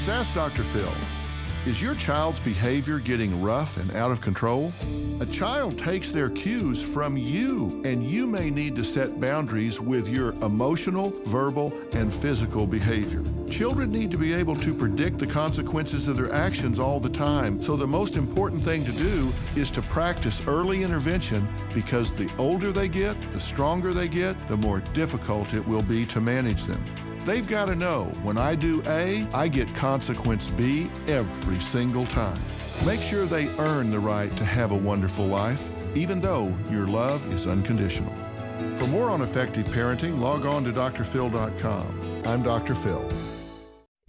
It's Ask Dr. Phil. Is your child's behavior getting rough and out of control? A child takes their cues from you, and you may need to set boundaries with your emotional, verbal, and physical behavior. Children need to be able to predict the consequences of their actions all the time, so the most important thing to do is to practice early intervention because the older they get, the stronger they get, the more difficult it will be to manage them. They've got to know when I do A, I get consequence B every single time. Make sure they earn the right to have a wonderful life, even though your love is unconditional. For more on effective parenting, log on to drphil.com. I'm Dr. Phil.